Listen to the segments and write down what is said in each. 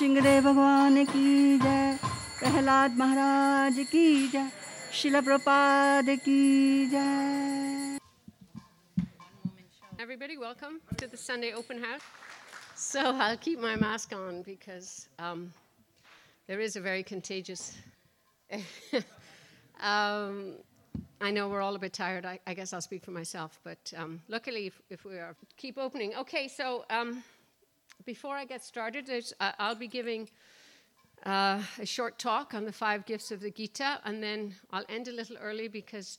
सिंहदेव भगवान की जय प्रहलाद महाराज की जय शिल प्रपाद की जय Everybody, welcome to the Sunday open house. So I'll keep my mask on because um, there is a very contagious. um, I know we're all a bit tired. I, I guess I'll speak for myself, but um, luckily, if, if we are, keep opening. Okay, so um, before I get started, I'll be giving uh, a short talk on the five gifts of the Gita, and then I'll end a little early because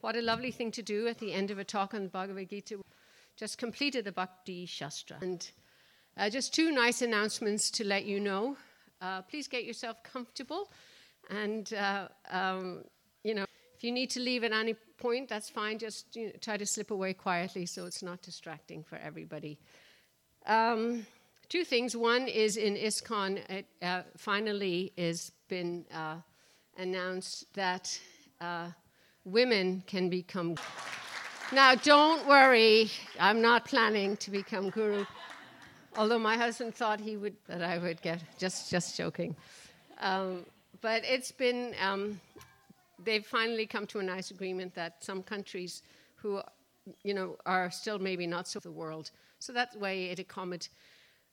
what a lovely thing to do at the end of a talk on the Bhagavad Gita. Just completed the Bhakti Shastri. And uh, just two nice announcements to let you know. Uh, please get yourself comfortable. And, uh, um, you know, if you need to leave at any point, that's fine. Just you know, try to slip away quietly so it's not distracting for everybody. Um, two things. One is in ISKCON, it uh, finally has been uh, announced that uh, women can become. Now, don't worry, I'm not planning to become guru. Although my husband thought he would, that I would get, just, just joking. Um, but it's been, um, they've finally come to a nice agreement that some countries who, you know, are still maybe not so the world. So that way it accommodates,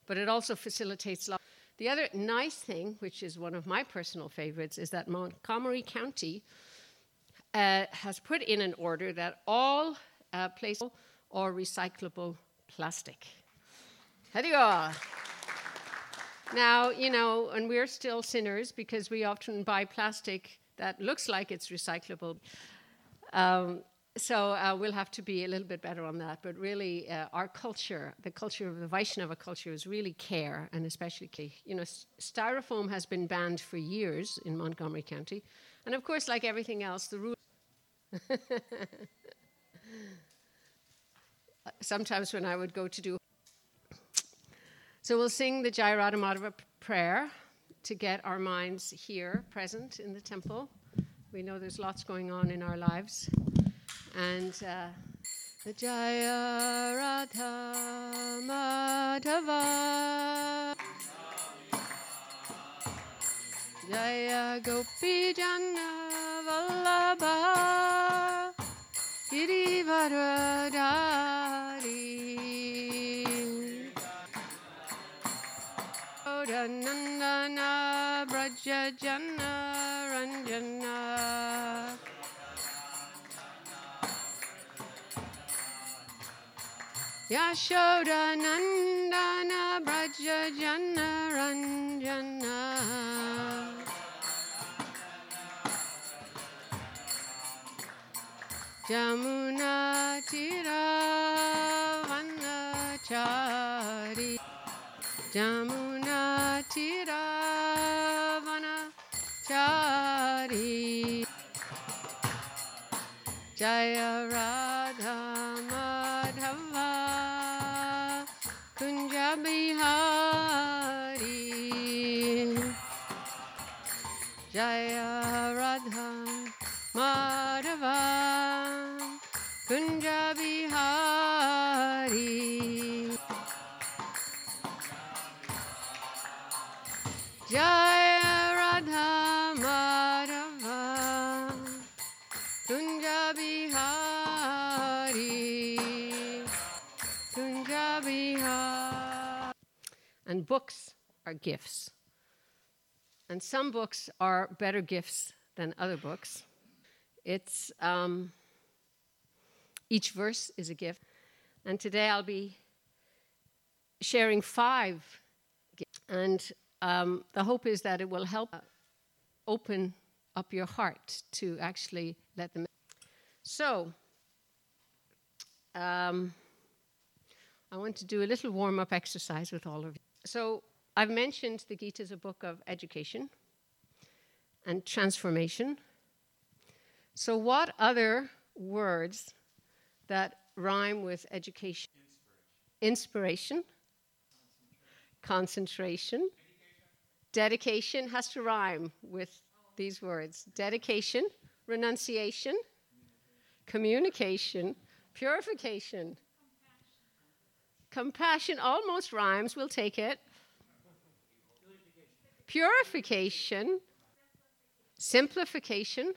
but it also facilitates. The other nice thing, which is one of my personal favorites, is that Montgomery County uh, has put in an order that all uh, places or recyclable plastic. Go? Now, you know, and we're still sinners because we often buy plastic that looks like it's recyclable. Um, so uh, we'll have to be a little bit better on that. But really, uh, our culture, the culture of the Vaishnava culture, is really care, and especially, you know, styrofoam has been banned for years in Montgomery County, and of course, like everything else, the rule. Sometimes when I would go to do, so we'll sing the Jai Radha Madhava prayer to get our minds here, present in the temple. We know there's lots going on in our lives. And uh, Jaya Radha Madhava. Jaya Gopi Jana Vallabha Girivardhari Nandana Braja Jana Yashoda Nandana Braja Jana Jamuna Tira Vanachari Jamuna Tira Vanachari Jaya Radha Madhava Kunja Bihari Jaya Radha are gifts. And some books are better gifts than other books. It's um, each verse is a gift. And today I'll be sharing five. gifts. And um, the hope is that it will help open up your heart to actually let them. So, um, I want to do a little warm up exercise with all of you. So, I've mentioned the Gita is a book of education and transformation. So, what other words that rhyme with education? Inspiration, concentration, dedication has to rhyme with these words. Dedication, renunciation, communication, purification, compassion almost rhymes, we'll take it. Purification, simplification,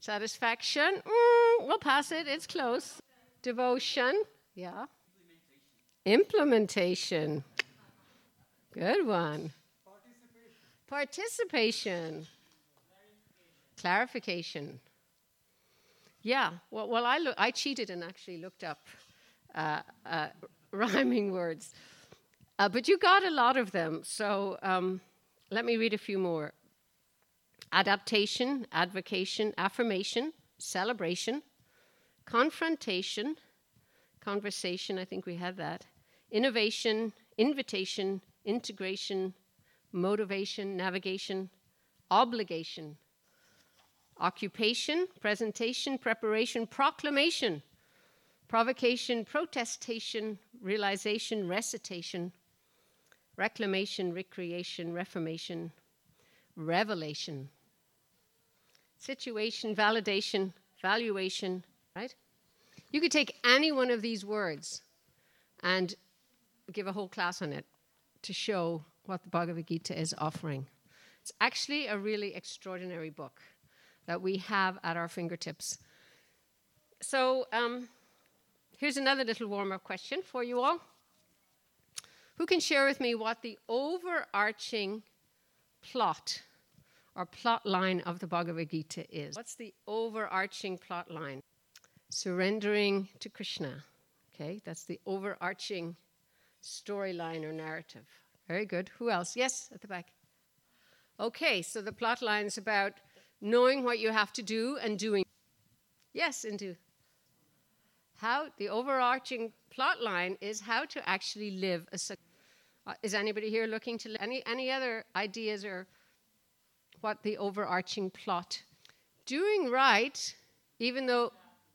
satisfaction, mm, we'll pass it, it's close. Devotion, yeah. Implementation. Good one. Participation. Clarification. Yeah. Well, well I, lo- I cheated and actually looked up uh, uh, rhyming words. Uh, but you got a lot of them. So um, let me read a few more adaptation, advocation, affirmation, celebration, confrontation, conversation, I think we had that, innovation, invitation, integration, motivation, navigation, obligation, occupation, presentation, preparation, proclamation, provocation, protestation, realization, recitation, reclamation, recreation, reformation, revelation, situation, validation, valuation, right? You could take any one of these words and give a whole class on it to show what the Bhagavad Gita is offering. It's actually a really extraordinary book that we have at our fingertips. So, um, here's another little warm up question for you all. Who can share with me what the overarching plot or plot line of the Bhagavad Gita is? What's the overarching plot line? Surrendering to Krishna. Okay, that's the overarching storyline or narrative. Very good. Who else? Yes, at the back. Okay, so the plot line is about knowing what you have to do and doing. Yes, into how the overarching plot line is how to actually live a. Uh, is anybody here looking to any any other ideas or what the overarching plot? Doing right, even though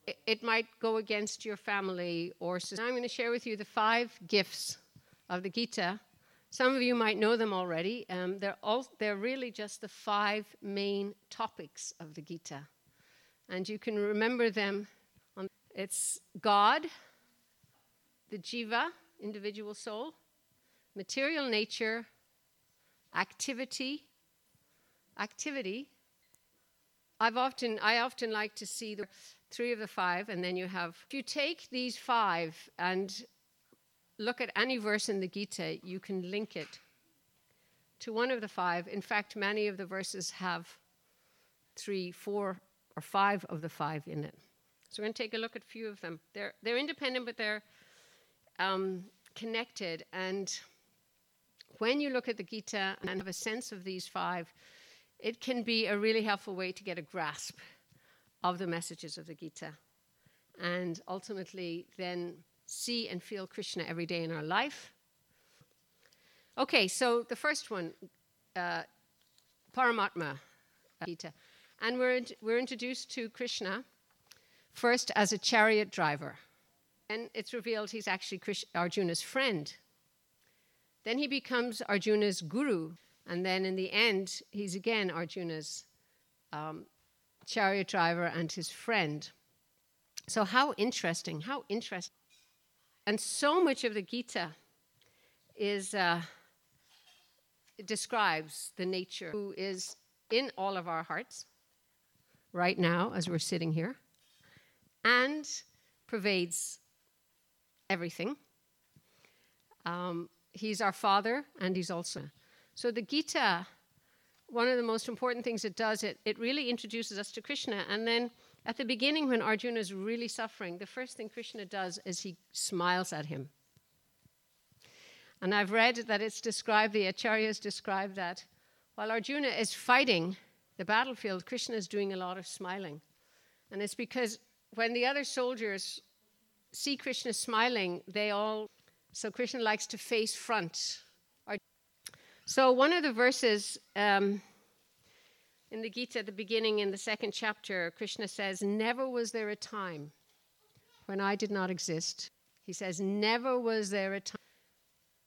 it, it might go against your family or. So I'm going to share with you the five gifts of the Gita. Some of you might know them already. Um, they're, all, they're really just the five main topics of the Gita. And you can remember them. It's God, the jiva, individual soul, material nature, activity, activity. I've often, I often like to see the three of the five, and then you have. If you take these five and look at any verse in the Gita, you can link it to one of the five. In fact, many of the verses have three, four, or five of the five in it. So we're going to take a look at a few of them. They're, they're independent, but they're um, connected. And when you look at the Gita and have a sense of these five, it can be a really helpful way to get a grasp of the messages of the Gita. And ultimately, then see and feel Krishna every day in our life. Okay, so the first one, uh, Paramatma Gita. And we're, in, we're introduced to Krishna first as a chariot driver. And it's revealed he's actually Arjuna's friend. Then he becomes Arjuna's guru. And then in the end, he's again Arjuna's um, chariot driver and his friend. So, how interesting, how interesting. And so much of the Gita is uh, describes the nature who is in all of our hearts right now as we're sitting here and pervades everything. Um, he's our father and he's also. So the Gita, one of the most important things it does, it, it really introduces us to Krishna and then at the beginning, when Arjuna is really suffering, the first thing Krishna does is he smiles at him. And I've read that it's described, the acharyas describe that while Arjuna is fighting the battlefield, Krishna is doing a lot of smiling. And it's because when the other soldiers see Krishna smiling, they all, so Krishna likes to face front. So one of the verses um, in the Gita at the beginning in the second chapter, Krishna says, Never was there a time when I did not exist. He says, Never was there a time.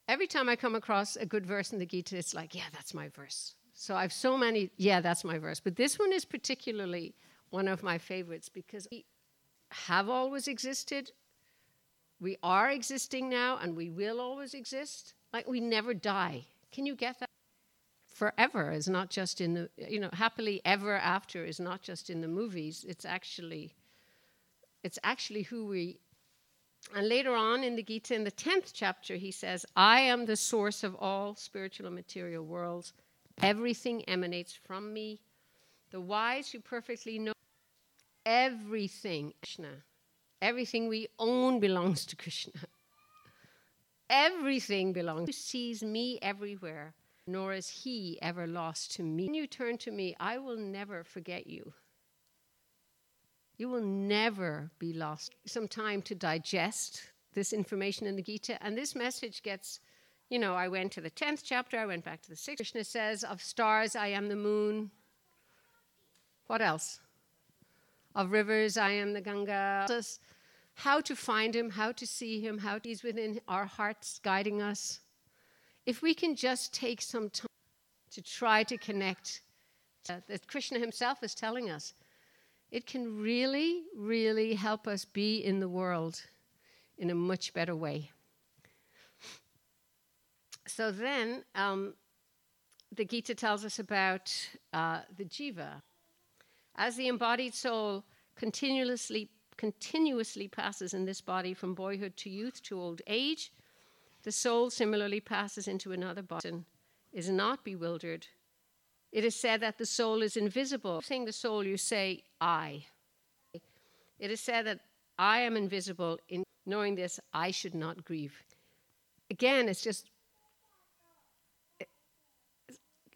Every time I come across a good verse in the Gita, it's like, Yeah, that's my verse. So I've so many, yeah, that's my verse. But this one is particularly one of my favorites because have always existed, we are existing now, and we will always exist. Like we never die. Can you get that? Forever is not just in the, you know, happily ever after is not just in the movies. It's actually, it's actually who we. And later on in the Gita, in the tenth chapter, he says, "I am the source of all spiritual and material worlds. Everything emanates from me. The wise who perfectly know everything, Krishna, everything we own belongs to Krishna." Everything belongs. He sees me everywhere, nor is he ever lost to me. When you turn to me, I will never forget you. You will never be lost. Some time to digest this information in the Gita, and this message gets, you know, I went to the 10th chapter, I went back to the 6th. Krishna says, Of stars, I am the moon. What else? Of rivers, I am the Ganga how to find Him, how to see Him, how He's within our hearts guiding us. If we can just take some time to try to connect, uh, that Krishna Himself is telling us, it can really, really help us be in the world in a much better way. So then, um, the Gita tells us about uh, the jiva. As the embodied soul continuously continuously passes in this body from boyhood to youth to old age, the soul similarly passes into another body and is not bewildered. It is said that the soul is invisible. Saying the soul, you say, I. It is said that I am invisible. In knowing this, I should not grieve. Again, it's just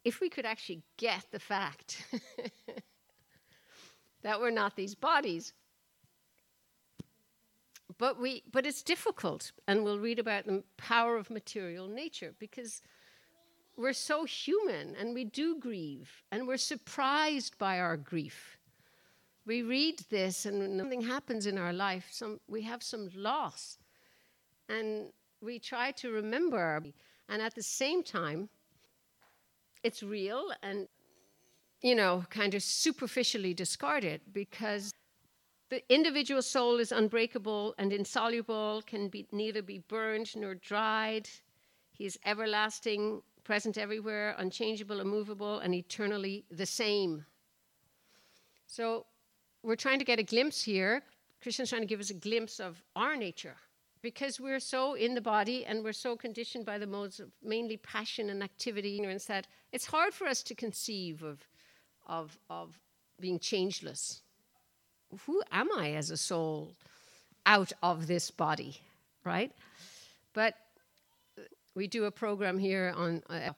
if we could actually get the fact that we're not these bodies, but we but it's difficult and we'll read about the power of material nature because we're so human and we do grieve and we're surprised by our grief. We read this and something happens in our life some we have some loss and we try to remember. And at the same time it's real and you know kind of superficially discarded because the individual soul is unbreakable and insoluble, can be, neither be burned nor dried. He is everlasting, present everywhere, unchangeable, immovable, and eternally the same. So we're trying to get a glimpse here. Krishna's trying to give us a glimpse of our nature because we're so in the body and we're so conditioned by the modes of mainly passion and activity, ignorance, that it's hard for us to conceive of, of, of being changeless who am I as a soul out of this body, right? But we do a program here on uh,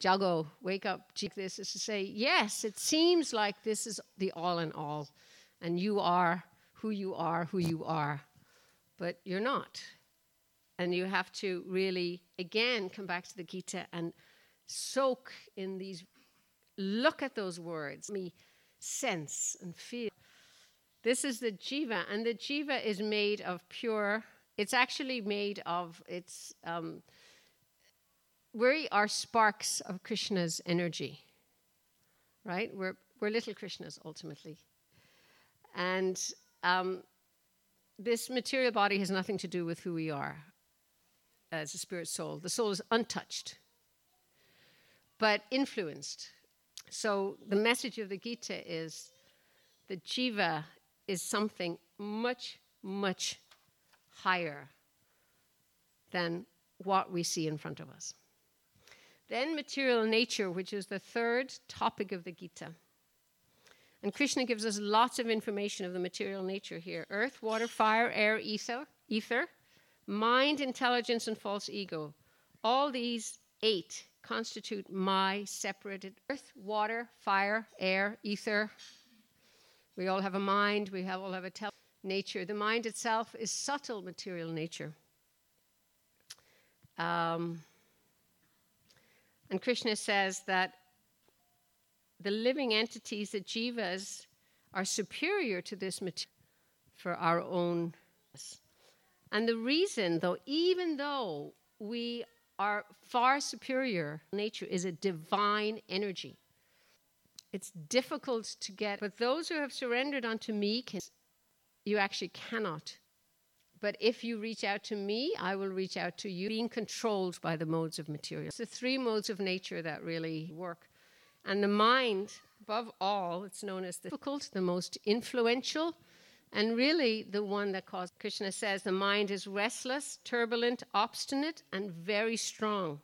Jago, wake up, this is to say, yes, it seems like this is the all in all, and you are who you are, who you are, but you're not. And you have to really, again, come back to the Gita and soak in these, look at those words, me sense and feel. This is the jiva, and the jiva is made of pure. It's actually made of it's. Um, we are sparks of Krishna's energy, right? We're we're little Krishnas ultimately, and um, this material body has nothing to do with who we are as a spirit soul. The soul is untouched, but influenced. So the message of the Gita is that jiva is something much, much higher than what we see in front of us. Then material nature, which is the third topic of the Gita. And Krishna gives us lots of information of the material nature here earth, water, fire, air, ether, ether, mind, intelligence, and false ego. All these eight constitute my separated earth, water, fire, air, ether. We all have a mind, we have, all have a tel- nature. The mind itself is subtle material nature. Um, and Krishna says that the living entities, the jivas, are superior to this material for our own. And the reason, though, even though we are far superior, nature is a divine energy. It's difficult to get, but those who have surrendered unto me, can, you actually cannot. But if you reach out to me, I will reach out to you, being controlled by the modes of material. It's the three modes of nature that really work. And the mind, above all, it's known as the difficult, the most influential, and really the one that caused Krishna says the mind is restless, turbulent, obstinate, and very strong.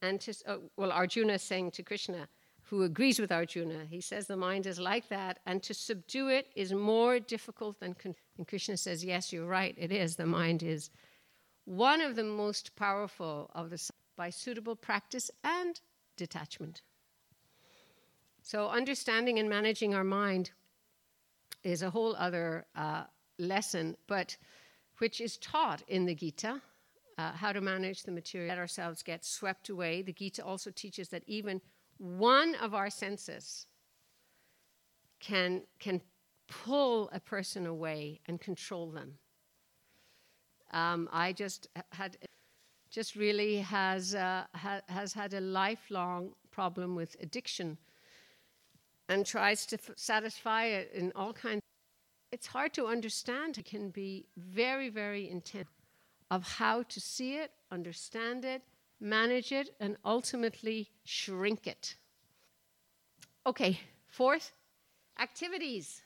And to, uh, well, Arjuna is saying to Krishna, who agrees with Arjuna, he says the mind is like that, and to subdue it is more difficult than. Con- and Krishna says, yes, you're right, it is. The mind is one of the most powerful of the by suitable practice and detachment. So, understanding and managing our mind is a whole other uh, lesson, but which is taught in the Gita. Uh, how to manage the material, let ourselves get swept away. The Gita also teaches that even one of our senses can, can pull a person away and control them. Um, I just had, just really has, uh, ha- has had a lifelong problem with addiction and tries to f- satisfy it in all kinds. It's hard to understand. It can be very, very intense of how to see it, understand it, manage it, and ultimately shrink it. Okay, fourth, activities.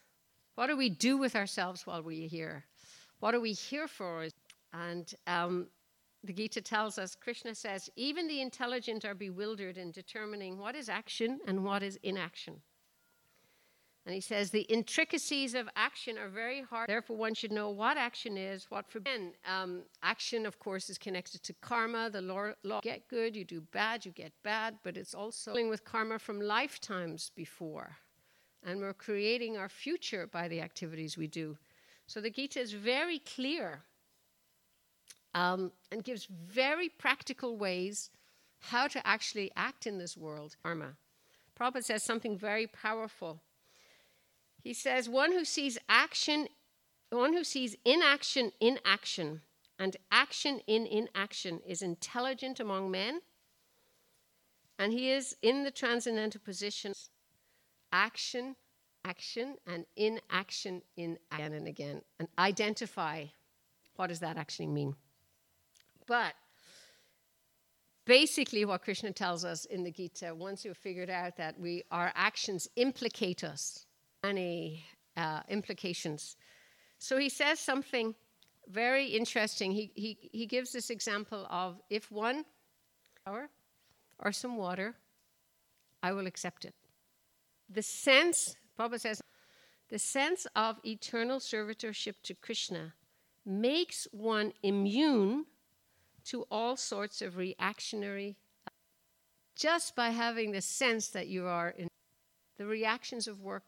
What do we do with ourselves while we're here? What are we here for? And um, the Gita tells us, Krishna says, even the intelligent are bewildered in determining what is action and what is inaction. And he says the intricacies of action are very hard. Therefore, one should know what action is, what forbidden. Um, action, of course, is connected to karma. The law, law get good, you do bad, you get bad. But it's also dealing with karma from lifetimes before, and we're creating our future by the activities we do. So the Gita is very clear um, and gives very practical ways how to actually act in this world. Karma. Prabhupada says something very powerful. He says, one who sees action, one who sees inaction in action, and action in inaction is intelligent among men, and he is in the transcendental position action, action, and inaction in action again and again, and identify what does that actually mean. But basically, what Krishna tells us in the Gita, once you've figured out that we our actions implicate us, many uh, implications. So he says something very interesting. He, he, he gives this example of if one hour or some water, I will accept it. The sense, Prabhupada says, the sense of eternal servitorship to Krishna makes one immune to all sorts of reactionary just by having the sense that you are in the reactions of work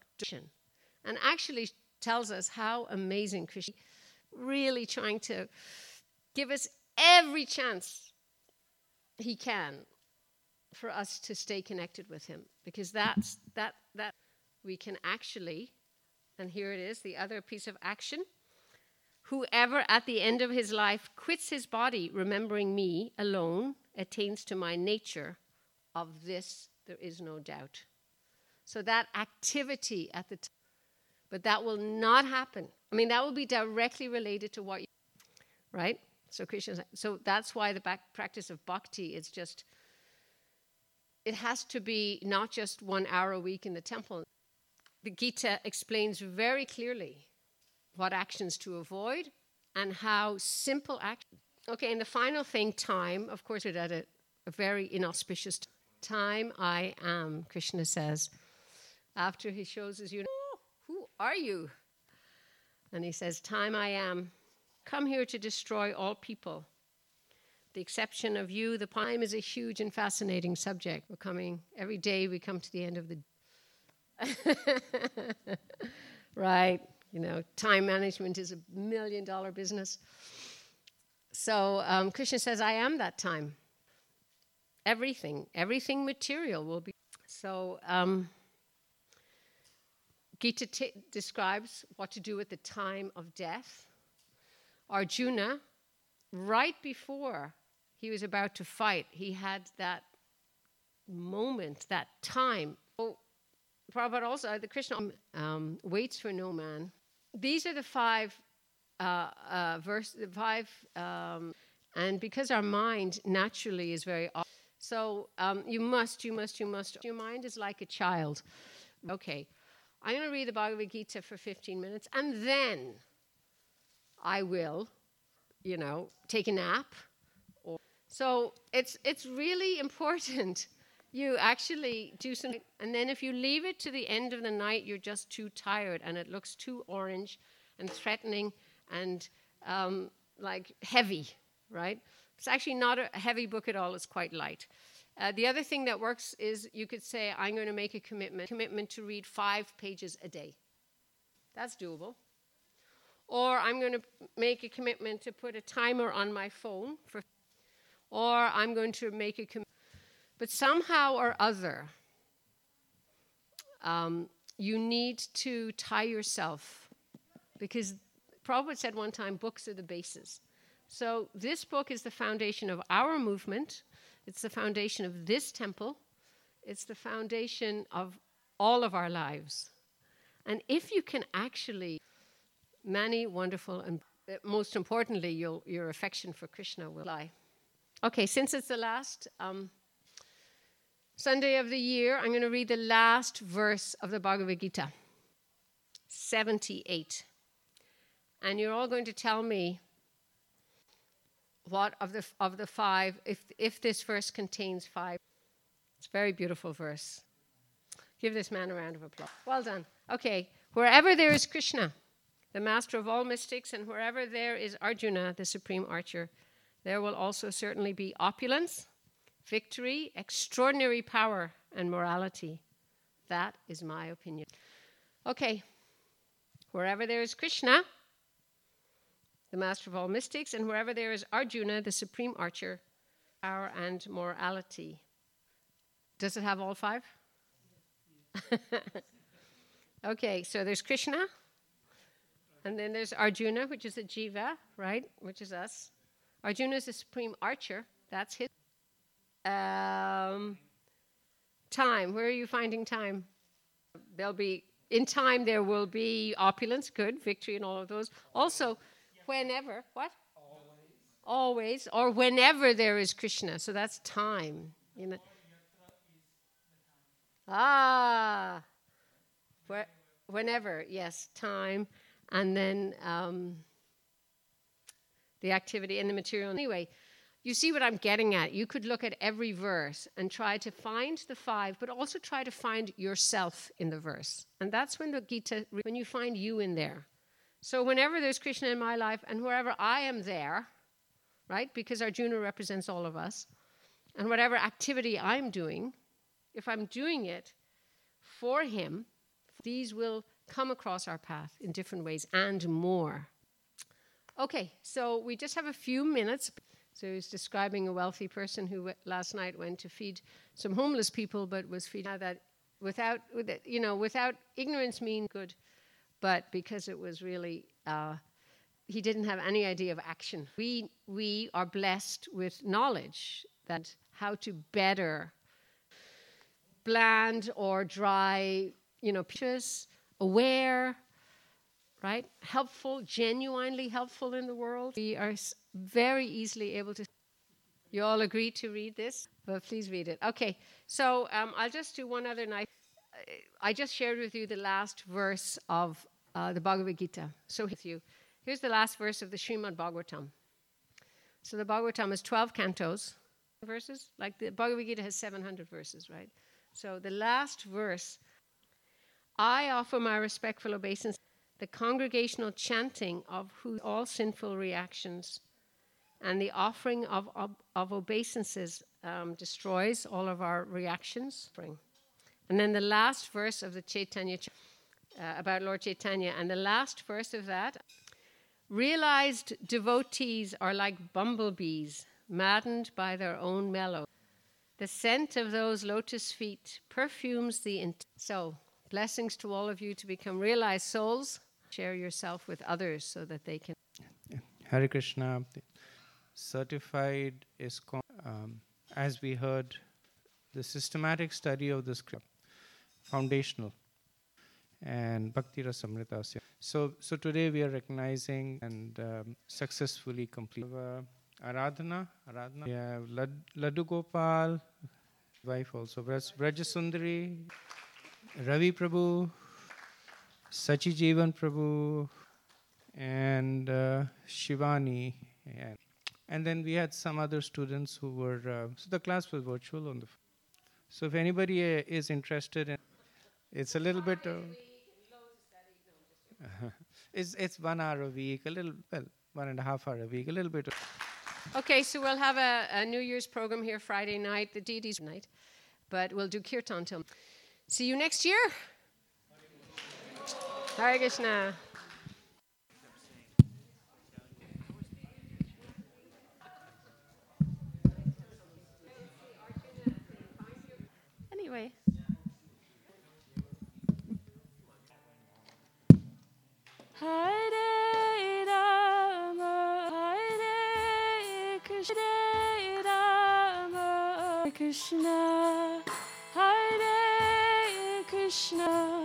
and actually tells us how amazing Krishna really trying to give us every chance he can for us to stay connected with him because that's that that we can actually and here it is the other piece of action. Whoever at the end of his life quits his body remembering me alone attains to my nature. Of this there is no doubt so that activity at the time, but that will not happen. I mean, that will be directly related to what you, right? So Krishna, so that's why the practice of bhakti is just, it has to be not just one hour a week in the temple. The Gita explains very clearly what actions to avoid and how simple action. Okay, and the final thing, time. Of course, we're at a, a very inauspicious time. I am, Krishna says after he shows his unit, oh, Who are you? And he says, Time I am, come here to destroy all people. the exception of you. The time is a huge and fascinating subject. We're coming every day. We come to the end of the. right, you know, time management is a million dollar business. So um, Krishna says, "I am that time." Everything, everything material will be. So um, Gita t- describes what to do at the time of death. Arjuna, right before he was about to fight, he had that moment, that time. Oh, Prabhupada also, the Krishna um, waits for no man. These are the five uh, uh, the five, um, and because our mind naturally is very, off, so um, you must, you must, you must. Your mind is like a child. Okay, I'm going to read the Bhagavad Gita for 15 minutes, and then I will, you know, take a nap. Or, so it's, it's really important you actually do something, and then if you leave it to the end of the night, you're just too tired and it looks too orange and threatening and um, like heavy, right? It's actually not a heavy book at all, it's quite light. Uh, the other thing that works is you could say, I'm going to make a commitment, commitment to read five pages a day. That's doable. Or I'm going to make a commitment to put a timer on my phone for, or I'm going to make a commitment. But somehow or other, um, you need to tie yourself because Prabhupada said one time books are the basis. So this book is the foundation of our movement it's the foundation of this temple, it's the foundation of all of our lives. And if you can actually, many wonderful and uh, most importantly, your, your affection for Krishna will lie. Okay, since it's the last um, Sunday of the year, I'm going to read the last verse of the Bhagavad Gita 78. And you're all going to tell me what of the, of the five, if, if this verse contains five. It's a very beautiful verse. Give this man a round of applause. Well done. Okay, wherever there is Krishna, the master of all mystics, and wherever there is Arjuna, the supreme archer, there will also certainly be opulence, victory, extraordinary power, and morality. That is my opinion. Okay, wherever there is Krishna, the master of all mystics, and wherever there is Arjuna, the supreme archer, power and morality. Does it have all five? okay, so there's Krishna, and then there's Arjuna, which is a jiva, right? Which is us. Arjuna is the supreme archer. That's his. Um, time. Where are you finding time? There'll be in time. There will be opulence, good victory, and all of those. Also, whenever. What? Always. Always, or whenever there is Krishna. So that's time. You know. Ah, Where, whenever, yes, time, and then um, the activity and the material. Anyway, you see what I'm getting at. You could look at every verse and try to find the five, but also try to find yourself in the verse. And that's when the Gita, when you find you in there. So whenever there's Krishna in my life and wherever I am there, right, because Arjuna represents all of us, and whatever activity I'm doing, if I'm doing it for him, these will come across our path in different ways and more. Okay, so we just have a few minutes. So he's describing a wealthy person who last night went to feed some homeless people, but was feeding that without, you know, without ignorance means good but because it was really, uh, he didn't have any idea of action. We, we are blessed with knowledge that how to better bland or dry, you know, pictures, aware, right? Helpful, genuinely helpful in the world. We are very easily able to. You all agree to read this? Well, please read it. Okay, so um, I'll just do one other night. I just shared with you the last verse of uh, the Bhagavad Gita. So with you, here's the last verse of the Srimad Bhagavatam. So the Bhagavatam has 12 cantos, verses. Like the Bhagavad Gita has 700 verses, right? So the last verse, I offer my respectful obeisance, the congregational chanting of all sinful reactions And the offering of, of, of obeisances um, destroys all of our reactions. And then the last verse of the Chaitanya uh, about Lord Chaitanya, and the last verse of that realized devotees are like bumblebees, maddened by their own mellow. The scent of those lotus feet perfumes the. Int- so, blessings to all of you to become realized souls. Share yourself with others so that they can. Hare Krishna, certified is um, as we heard, the systematic study of the script, foundational, and Bhakti Rasamrita. So, so today we are recognizing and um, successfully complete uh, Aradhana. Aradhana. We have Lad, Laddu Gopal, wife also, Brajasundari, Ravi Prabhu, Sachi Jivan Prabhu, and uh, Shivani. And, and then we had some other students who were, uh, so the class was virtual on the. So if anybody uh, is interested in, it's a little bit. Uh, it's it's one hour a week, a little well, one and a half hour a week, a little bit. Okay, so we'll have a, a New Year's program here Friday night, the deities night, but we'll do kirtan till. See you next year. Hare Krishna. Anyway. Hare Hare Krishna, Krishna, Hare Krishna.